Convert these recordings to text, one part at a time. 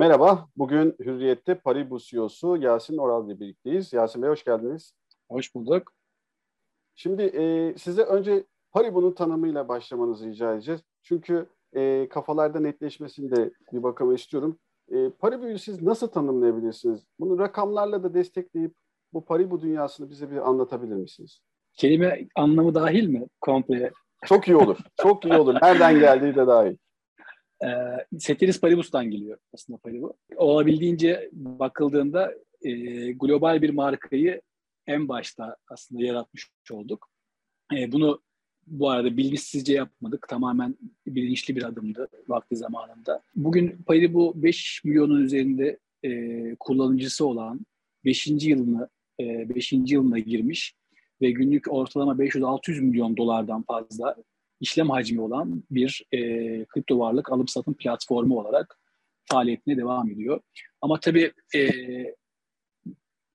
Merhaba, bugün Hürriyet'te Paribu CEO'su Yasin Oral ile birlikteyiz. Yasin Bey hoş geldiniz. Hoş bulduk. Şimdi e, size önce Paribu'nun tanımıyla başlamanızı rica edeceğiz. Çünkü e, kafalarda netleşmesini de bir bakıma istiyorum. E, Paribu'yu siz nasıl tanımlayabilirsiniz? Bunu rakamlarla da destekleyip bu Paribu dünyasını bize bir anlatabilir misiniz? Kelime anlamı dahil mi komple? Çok iyi olur. Çok iyi olur. Nereden geldiği de dahil. E, Ceteris Paribus'tan geliyor aslında Paribu. Olabildiğince bakıldığında e, global bir markayı en başta aslında yaratmış olduk. E, bunu bu arada bilinçsizce yapmadık. Tamamen bilinçli bir adımdı vakti zamanında. Bugün Paribu 5 milyonun üzerinde e, kullanıcısı olan 5. yılını 5. E, yılına girmiş ve günlük ortalama 500-600 milyon dolardan fazla işlem hacmi olan bir e, kripto varlık alım satım platformu olarak faaliyetine devam ediyor. Ama tabii e,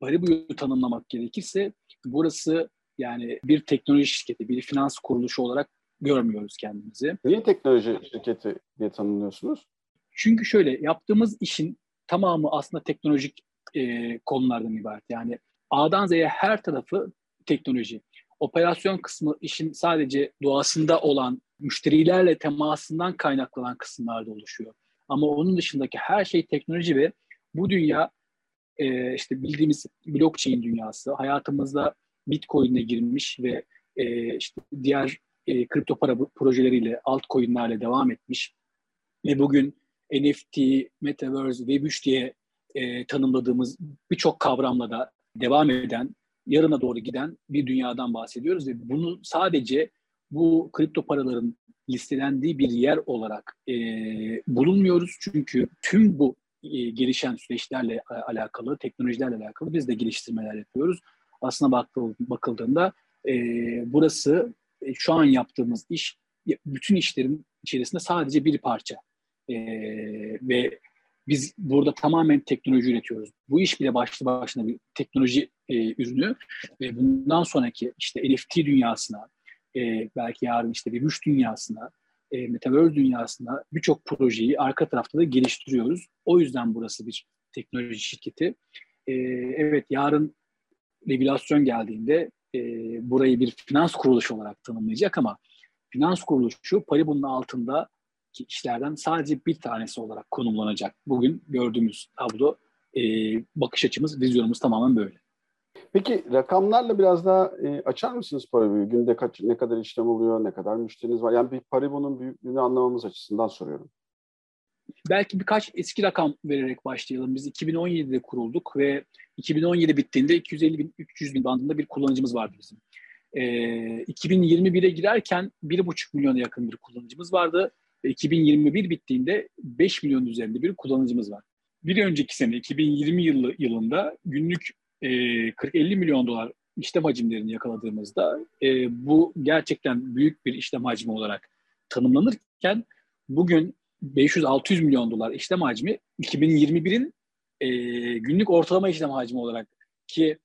Paribu'yu tanımlamak gerekirse burası yani bir teknoloji şirketi, bir finans kuruluşu olarak görmüyoruz kendimizi. Niye teknoloji şirketi diye tanımlıyorsunuz? Çünkü şöyle yaptığımız işin tamamı aslında teknolojik e, konulardan ibaret. Yani A'dan Z'ye her tarafı teknoloji. Operasyon kısmı işin sadece doğasında olan müşterilerle temasından kaynaklanan kısımlarda oluşuyor. Ama onun dışındaki her şey teknoloji ve bu dünya e, işte bildiğimiz blockchain dünyası hayatımızda Bitcoin'e girmiş ve e, işte diğer e, kripto para projeleriyle, altcoin'lerle devam etmiş ve bugün NFT, Metaverse, Web3 diye e, tanımladığımız birçok kavramla da devam eden, yarına doğru giden bir dünyadan bahsediyoruz ve bunu sadece bu kripto paraların listelendiği bir yer olarak e, bulunmuyoruz. Çünkü tüm bu e, gelişen süreçlerle alakalı, teknolojilerle alakalı biz de geliştirmeler yapıyoruz. Aslına bakıldığında e, burası e, şu an yaptığımız iş bütün işlerin içerisinde sadece bir parça. E, ve biz burada tamamen teknoloji üretiyoruz. Bu iş bile başlı başına bir teknoloji e, ürünü ve bundan sonraki işte NFT dünyasına, e, belki yarın işte bir güç dünyasına, e, Metaverse dünyasına birçok projeyi arka tarafta da geliştiriyoruz. O yüzden burası bir teknoloji şirketi. E, evet yarın regülasyon geldiğinde e, burayı bir finans kuruluşu olarak tanımlayacak ama finans kuruluşu Paribu'nun altında ki işlerden sadece bir tanesi olarak konumlanacak. Bugün gördüğümüz tablo e, bakış açımız, vizyonumuz tamamen böyle. Peki rakamlarla biraz daha e, açar mısınız Paribu'yu? Günde kaç, ne kadar işlem oluyor, ne kadar müşteriniz var? Yani bir Paribu'nun büyüklüğünü anlamamız açısından soruyorum. Belki birkaç eski rakam vererek başlayalım. Biz 2017'de kurulduk ve 2017 bittiğinde 250 bin, 300 bin bandında bir kullanıcımız vardı bizim. E, 2021'e girerken 1,5 milyona yakın bir kullanıcımız vardı. Ve 2021 bittiğinde 5 milyon üzerinde bir kullanıcımız var. Bir önceki sene 2020 yılı, yılında günlük e, 40-50 milyon dolar işlem hacimlerini yakaladığımızda e, bu gerçekten büyük bir işlem hacmi olarak tanımlanırken bugün 500-600 milyon dolar işlem hacmi 2021'in e, günlük ortalama işlem hacmi olarak ki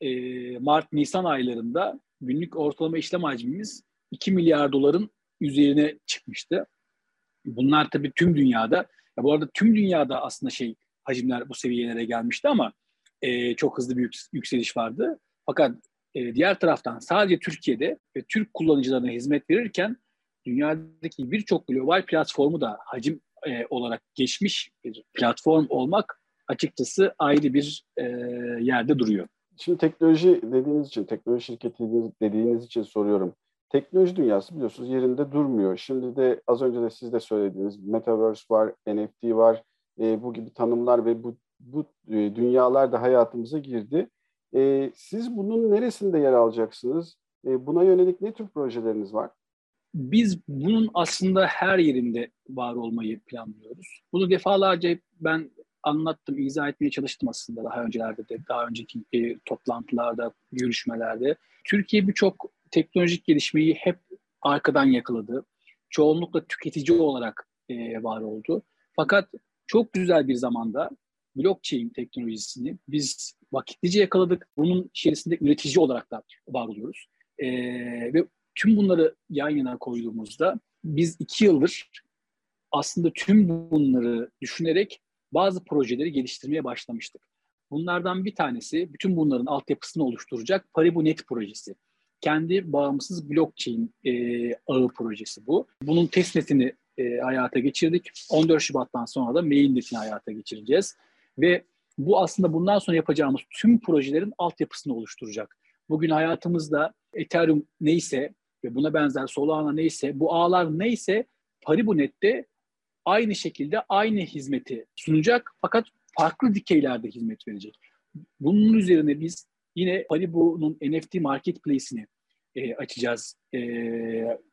e, Mart-Nisan aylarında günlük ortalama işlem hacmimiz 2 milyar doların üzerine çıkmıştı. Bunlar tabii tüm dünyada, ya bu arada tüm dünyada aslında şey hacimler bu seviyelere gelmişti ama e, çok hızlı bir yükseliş vardı. Fakat e, diğer taraftan sadece Türkiye'de ve Türk kullanıcılarına hizmet verirken dünyadaki birçok global platformu da hacim e, olarak geçmiş bir platform olmak açıkçası ayrı bir e, yerde duruyor. Şimdi teknoloji dediğiniz için, teknoloji şirketi dediğiniz için soruyorum. Teknoloji dünyası biliyorsunuz yerinde durmuyor. Şimdi de az önce de siz de söylediğiniz Metaverse var, NFT var, e, bu gibi tanımlar ve bu, bu e, dünyalar da hayatımıza girdi. E, siz bunun neresinde yer alacaksınız? E, buna yönelik ne tür projeleriniz var? Biz bunun aslında her yerinde var olmayı planlıyoruz. Bunu defalarca ben anlattım, izah etmeye çalıştım aslında daha öncelerde de, daha önceki e, toplantılarda, görüşmelerde. Türkiye birçok teknolojik gelişmeyi hep arkadan yakaladı. Çoğunlukla tüketici olarak e, var oldu. Fakat çok güzel bir zamanda blockchain teknolojisini biz vakitlice yakaladık. Bunun içerisinde üretici olarak da var oluyoruz. E, ve tüm bunları yan yana koyduğumuzda biz iki yıldır aslında tüm bunları düşünerek bazı projeleri geliştirmeye başlamıştık. Bunlardan bir tanesi bütün bunların altyapısını oluşturacak Paribu.net projesi. Kendi bağımsız blockchain e, ağı projesi bu. Bunun testnetini e, hayata geçirdik. 14 Şubat'tan sonra da mainnetini hayata geçireceğiz. Ve bu aslında bundan sonra yapacağımız tüm projelerin altyapısını oluşturacak. Bugün hayatımızda Ethereum neyse ve buna benzer Solana neyse, bu ağlar neyse Paribu.net'te aynı şekilde aynı hizmeti sunacak fakat farklı dikeylerde hizmet verecek. Bunun üzerine biz yine Paribu'nun NFT marketplace'ini e, açacağız. E,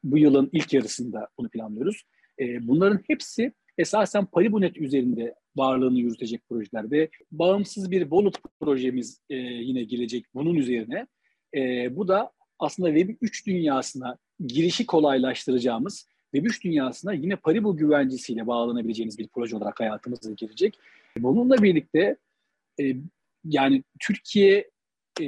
bu yılın ilk yarısında bunu planlıyoruz. E, bunların hepsi esasen Paribu.net üzerinde varlığını yürütecek projeler ve bağımsız bir wallet projemiz e, yine gelecek bunun üzerine. E, bu da aslında Web3 dünyasına girişi kolaylaştıracağımız Web3 dünyasına yine Paribu güvencesiyle bağlanabileceğimiz bir proje olarak hayatımıza girecek. Bununla birlikte e, yani Türkiye e,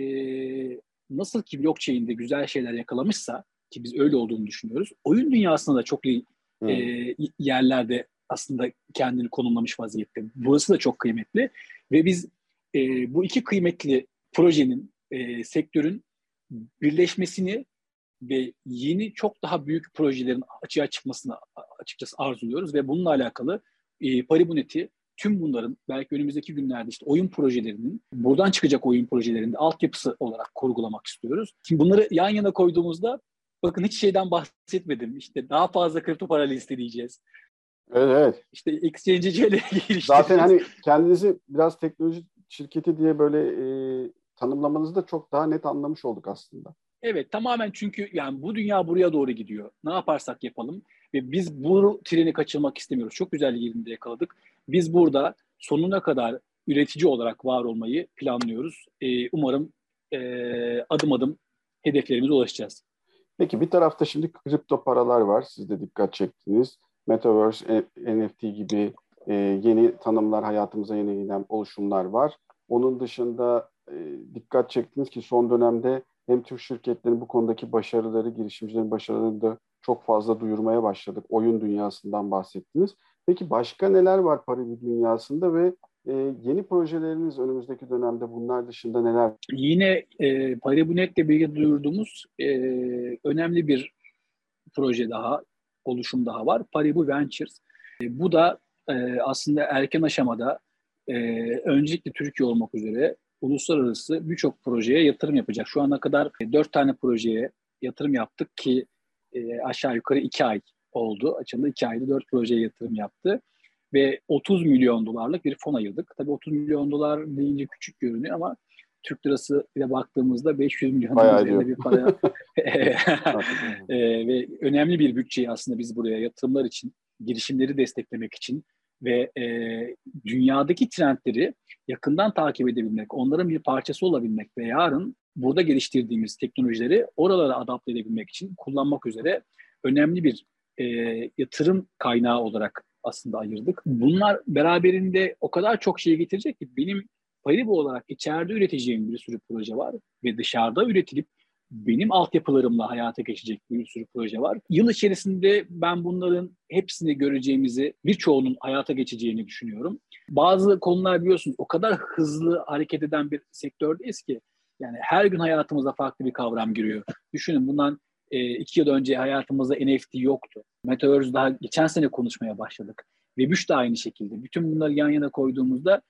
nasıl ki blockchain'de güzel şeyler yakalamışsa ki biz öyle olduğunu düşünüyoruz. Oyun dünyasında da çok iyi hmm. e, yerlerde aslında kendini konumlamış vaziyette. Burası da çok kıymetli ve biz e, bu iki kıymetli projenin, e, sektörün birleşmesini ve yeni çok daha büyük projelerin açığa çıkmasını açıkçası arzuluyoruz ve bununla alakalı e, Paribunet'i tüm bunların belki önümüzdeki günlerde işte oyun projelerinin, buradan çıkacak oyun projelerinde altyapısı olarak kurgulamak istiyoruz. Şimdi bunları yan yana koyduğumuzda bakın hiç şeyden bahsetmedim. İşte daha fazla kripto para listeleyeceğiz. Evet evet. İşte exchange'ciyle geliştireceğiz. Zaten hani kendinizi biraz teknoloji şirketi diye böyle e, tanımlamanızı da çok daha net anlamış olduk aslında. Evet tamamen çünkü yani bu dünya buraya doğru gidiyor. Ne yaparsak yapalım ve biz bu treni kaçırmak istemiyoruz. Çok güzel yerinde yakaladık. Biz burada sonuna kadar üretici olarak var olmayı planlıyoruz. Ee, umarım e, adım adım hedeflerimize ulaşacağız. Peki bir tarafta şimdi kripto paralar var. Siz de dikkat çektiniz. Metaverse, NFT gibi e, yeni tanımlar, hayatımıza yeni giden oluşumlar var. Onun dışında e, dikkat çektiniz ki son dönemde hem Türk şirketlerin bu konudaki başarıları, girişimcilerin başarılarını da çok fazla duyurmaya başladık. Oyun dünyasından bahsettiniz. Peki başka neler var Paribu dünyasında ve e, yeni projeleriniz önümüzdeki dönemde bunlar dışında neler? Yine e, Paribu.net'le birlikte duyurduğumuz e, önemli bir proje daha, oluşum daha var. Paribu Ventures. E, bu da e, aslında erken aşamada e, öncelikle Türkiye olmak üzere uluslararası birçok projeye yatırım yapacak. Şu ana kadar dört tane projeye yatırım yaptık ki e, aşağı yukarı iki ay oldu. Açıldı iki ayda dört projeye yatırım yaptı. Ve 30 milyon dolarlık bir fon ayırdık. Tabii 30 milyon dolar deyince küçük görünüyor ama Türk lirası ile baktığımızda 500 milyon üzerinde bir para e, ve önemli bir bütçeyi aslında biz buraya yatırımlar için, girişimleri desteklemek için ve e, dünyadaki trendleri yakından takip edebilmek, onların bir parçası olabilmek ve yarın burada geliştirdiğimiz teknolojileri oralara adapte edebilmek için kullanmak üzere önemli bir e, yatırım kaynağı olarak aslında ayırdık. Bunlar beraberinde o kadar çok şey getirecek ki benim Paribu olarak içeride üreteceğim bir sürü proje var ve dışarıda üretilip benim altyapılarımla hayata geçecek bir sürü proje var. Yıl içerisinde ben bunların hepsini göreceğimizi, birçoğunun hayata geçeceğini düşünüyorum. Bazı konular biliyorsunuz o kadar hızlı hareket eden bir sektördeyiz ki yani her gün hayatımıza farklı bir kavram giriyor. Düşünün bundan e, iki yıl önce hayatımızda NFT yoktu. Metaverse daha geçen sene konuşmaya başladık. Web3 de aynı şekilde. Bütün bunları yan yana koyduğumuzda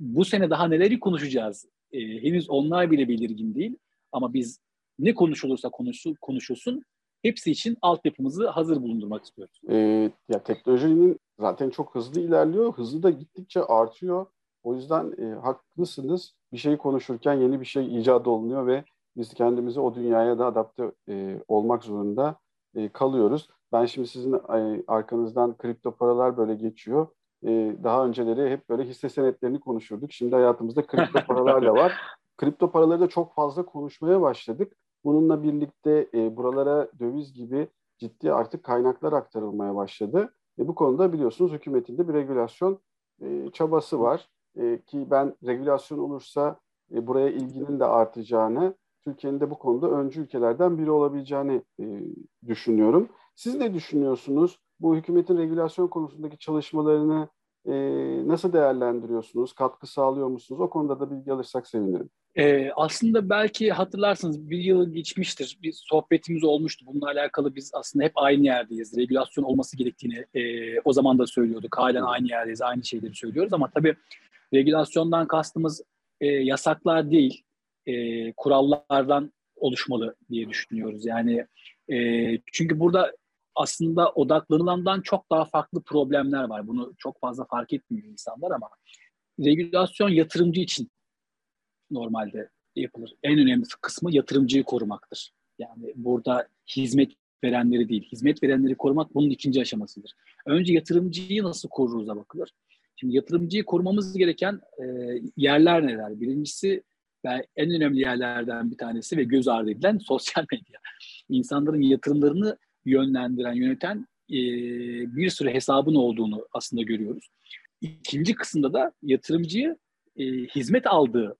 bu sene daha neleri konuşacağız? E, henüz onlar bile belirgin değil. Ama biz ne konuşulursa konuşul, konuşulsun hepsi için altyapımızı hazır bulundurmak istiyoruz. Ee, ya teknolojinin zaten çok hızlı ilerliyor. Hızlı da gittikçe artıyor. O yüzden e, haklısınız. Bir şey konuşurken yeni bir şey icat olunuyor ve biz kendimizi o dünyaya da adapte e, olmak zorunda e, kalıyoruz. Ben şimdi sizin e, arkanızdan kripto paralar böyle geçiyor. E, daha önceleri hep böyle hisse senetlerini konuşurduk. Şimdi hayatımızda kripto paralar da var. Kripto paraları da çok fazla konuşmaya başladık. Bununla birlikte e, buralara döviz gibi ciddi artık kaynaklar aktarılmaya başladı. E, bu konuda biliyorsunuz hükümetin de bir regülasyon e, çabası var. E, ki ben regülasyon olursa e, buraya ilginin de artacağını, Türkiye'nin de bu konuda öncü ülkelerden biri olabileceğini e, düşünüyorum. Siz ne düşünüyorsunuz? Bu hükümetin regülasyon konusundaki çalışmalarını E, nasıl değerlendiriyorsunuz? Katkı sağlıyor musunuz? O konuda da bilgi alırsak sevinirim. Ee, aslında belki hatırlarsınız bir yıl geçmiştir. Bir sohbetimiz olmuştu. Bununla alakalı biz aslında hep aynı yerdeyiz. Regülasyon olması gerektiğini e, o zaman da söylüyorduk. Halen aynı yerdeyiz. Aynı şeyleri söylüyoruz ama tabii regülasyondan kastımız e, yasaklar değil, e, kurallardan oluşmalı diye düşünüyoruz. Yani e, çünkü burada aslında odaklanılandan çok daha farklı problemler var. Bunu çok fazla fark etmiyor insanlar ama regülasyon yatırımcı için normalde yapılır. En önemli kısmı yatırımcıyı korumaktır. Yani burada hizmet verenleri değil, hizmet verenleri korumak bunun ikinci aşamasıdır. Önce yatırımcıyı nasıl koruruz'a bakılır. Şimdi yatırımcıyı korumamız gereken e, yerler neler? Birincisi ve en önemli yerlerden bir tanesi ve göz ardı edilen sosyal medya. İnsanların yatırımlarını yönlendiren, yöneten e, bir sürü hesabın olduğunu aslında görüyoruz. İkinci kısımda da yatırımcıyı e, hizmet aldığı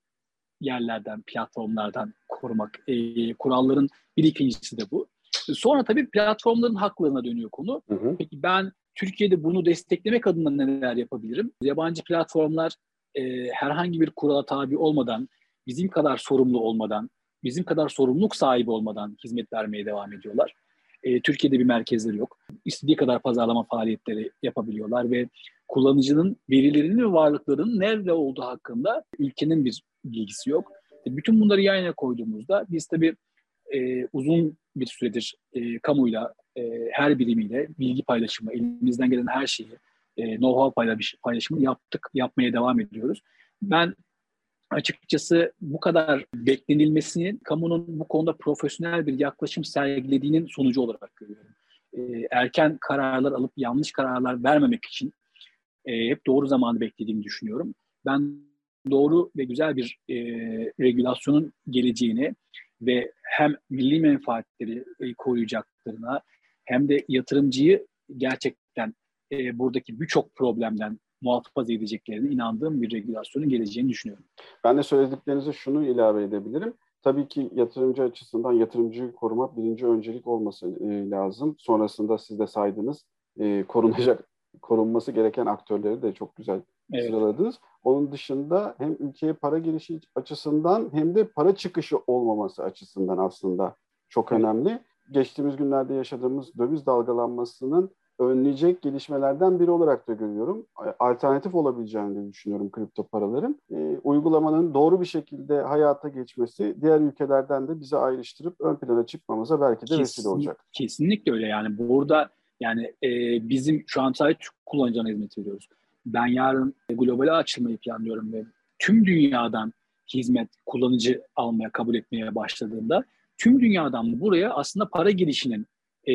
yerlerden, platformlardan korumak. E, kuralların bir ikincisi de bu. Sonra tabii platformların haklarına dönüyor konu. Hı hı. Peki ben Türkiye'de bunu desteklemek adına neler yapabilirim? Yabancı platformlar e, herhangi bir kurala tabi olmadan, bizim kadar sorumlu olmadan, bizim kadar sorumluluk sahibi olmadan hizmet vermeye devam ediyorlar. E, Türkiye'de bir merkezleri yok. İstediği kadar pazarlama faaliyetleri yapabiliyorlar ve kullanıcının verilerinin ve varlıklarının nerede olduğu hakkında ülkenin bir bilgisi yok. E, bütün bunları yan yana koyduğumuzda biz tabii e, uzun bir süredir e, kamuyla, e, her birimiyle bilgi paylaşımı, elimizden gelen her şeyi, e, know-how paylaşımı yaptık, yapmaya devam ediyoruz. Ben açıkçası bu kadar beklenilmesinin kamunun bu konuda profesyonel bir yaklaşım sergilediğinin sonucu olarak görüyorum. E, erken kararlar alıp yanlış kararlar vermemek için e, hep doğru zamanı beklediğimi düşünüyorum. Ben doğru ve güzel bir e, regülasyonun geleceğini ve hem milli menfaatleri e, koruyacaklarına hem de yatırımcıyı gerçekten e, buradaki birçok problemden muhafaza edeceklerine inandığım bir regülasyonun geleceğini düşünüyorum. Ben de söylediklerinize şunu ilave edebilirim. Tabii ki yatırımcı açısından yatırımcıyı korumak birinci öncelik olması e, lazım. Sonrasında siz de saydınız e, korunacak korunması gereken aktörleri de çok güzel evet. sıraladınız. Onun dışında hem ülkeye para girişi açısından hem de para çıkışı olmaması açısından aslında çok evet. önemli. Geçtiğimiz günlerde yaşadığımız döviz dalgalanmasının önleyecek gelişmelerden biri olarak da görüyorum. Alternatif olabileceğini düşünüyorum kripto paraların. E, uygulamanın doğru bir şekilde hayata geçmesi diğer ülkelerden de bizi ayrıştırıp ön plana çıkmamıza belki de vesile olacak. Kesinlikle öyle yani. Burada yani e, bizim şu an sadece kullanıcılarına hizmet veriyoruz. Ben yarın globale açılmayı planlıyorum ve tüm dünyadan hizmet kullanıcı almaya, kabul etmeye başladığında tüm dünyadan buraya aslında para girişinin e,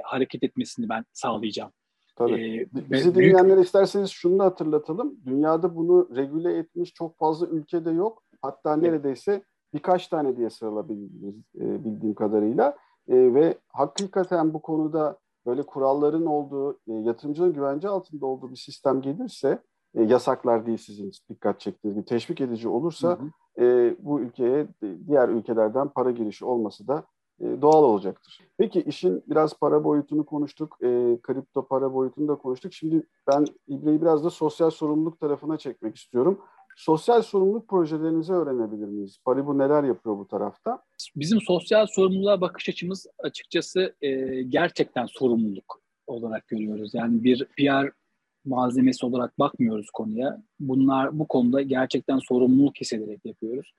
hareket etmesini ben sağlayacağım. Tabii. Ee, Bizi büyük... isterseniz şunu da hatırlatalım. Dünyada bunu regüle etmiş çok fazla ülkede yok. Hatta neredeyse birkaç tane diye sıralabildiğim e, bildiğim kadarıyla. E, ve hakikaten bu konuda böyle kuralların olduğu, e, yatırımcının güvence altında olduğu bir sistem gelirse, e, yasaklar değil sizin dikkat çektiğiniz gibi, teşvik edici olursa hı hı. E, bu ülkeye diğer ülkelerden para girişi olması da doğal olacaktır. Peki işin biraz para boyutunu konuştuk, e, kripto para boyutunu da konuştuk. Şimdi ben İbre'yi biraz da sosyal sorumluluk tarafına çekmek istiyorum. Sosyal sorumluluk projelerinizi öğrenebilir miyiz? Paribu neler yapıyor bu tarafta? Bizim sosyal sorumluluğa bakış açımız açıkçası e, gerçekten sorumluluk olarak görüyoruz. Yani bir PR malzemesi olarak bakmıyoruz konuya. Bunlar bu konuda gerçekten sorumluluk hissederek yapıyoruz.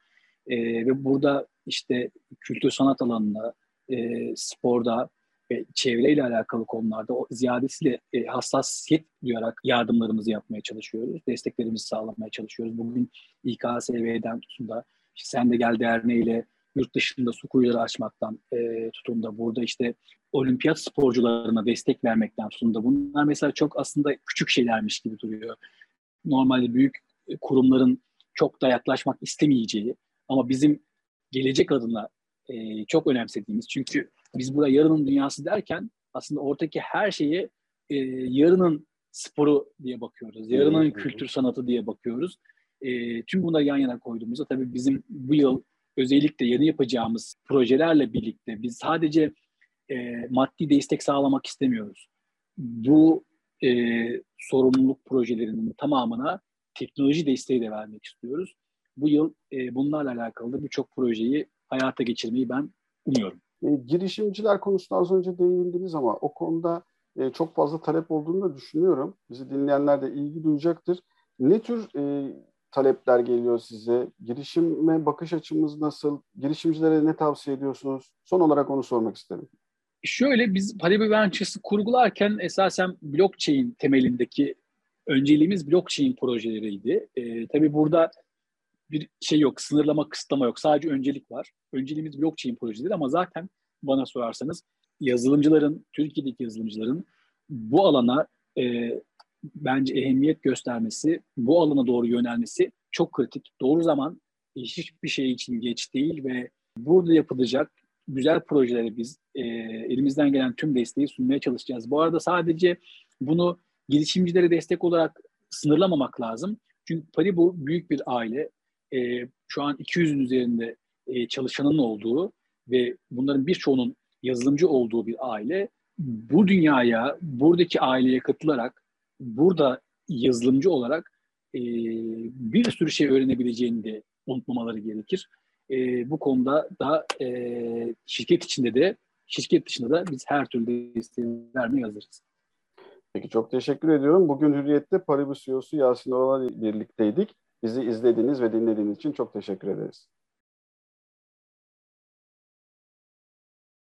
E, ve burada işte kültür sanat alanında, e, sporda ve çevreyle alakalı konularda o ziyadesiyle e, hassasiyet duyarak yardımlarımızı yapmaya çalışıyoruz. Desteklerimizi sağlamaya çalışıyoruz. Bugün İKSV'den tutun da işte Sen de Gel Derneği'yle yurt dışında su kuyuları açmaktan e, tutun da burada işte olimpiyat sporcularına destek vermekten tutun da bunlar mesela çok aslında küçük şeylermiş gibi duruyor. Normalde büyük kurumların çok da yaklaşmak istemeyeceği ama bizim gelecek adına e, çok önemsediğimiz çünkü biz burada yarının dünyası derken aslında ortadaki her şeyi e, yarının sporu diye bakıyoruz. Yarının kültür sanatı diye bakıyoruz. E, tüm bunları yan yana koyduğumuzda tabii bizim bu yıl özellikle yeni yapacağımız projelerle birlikte biz sadece e, maddi destek sağlamak istemiyoruz. Bu e, sorumluluk projelerinin tamamına teknoloji desteği de vermek istiyoruz. Bu yıl e, bunlarla alakalı da birçok projeyi hayata geçirmeyi ben umuyorum. E, girişimciler konusunda az önce değindiniz ama o konuda e, çok fazla talep olduğunu da düşünüyorum. Bizi dinleyenler de ilgi duyacaktır. Ne tür e, talepler geliyor size? Girişime bakış açımız nasıl? Girişimcilere ne tavsiye ediyorsunuz? Son olarak onu sormak isterim. Şöyle biz Paribu Ventures'ı kurgularken esasen blockchain temelindeki önceliğimiz blockchain projeleriydi. E, tabii burada bir şey yok, sınırlama, kısıtlama yok. Sadece öncelik var. Önceliğimiz blockchain projeleri ama zaten bana sorarsanız yazılımcıların, Türkiye'deki yazılımcıların bu alana e, bence ehemmiyet göstermesi, bu alana doğru yönelmesi çok kritik. Doğru zaman hiçbir şey için geç değil ve burada yapılacak güzel projeleri biz e, elimizden gelen tüm desteği sunmaya çalışacağız. Bu arada sadece bunu girişimcilere destek olarak sınırlamamak lazım. Çünkü Paribu büyük bir aile. E, şu an 200'ün üzerinde e, çalışanın olduğu ve bunların birçoğunun yazılımcı olduğu bir aile. Bu dünyaya, buradaki aileye katılarak, burada yazılımcı olarak e, bir sürü şey öğrenebileceğini de unutmamaları gerekir. E, bu konuda da e, şirket içinde de, şirket dışında da biz her türlü desteği vermeye hazırız. Peki çok teşekkür ediyorum. Bugün Hürriyet'te Paribus CEO'su Yasin Oral'la birlikteydik. Bizi izlediğiniz ve dinlediğiniz için çok teşekkür ederiz.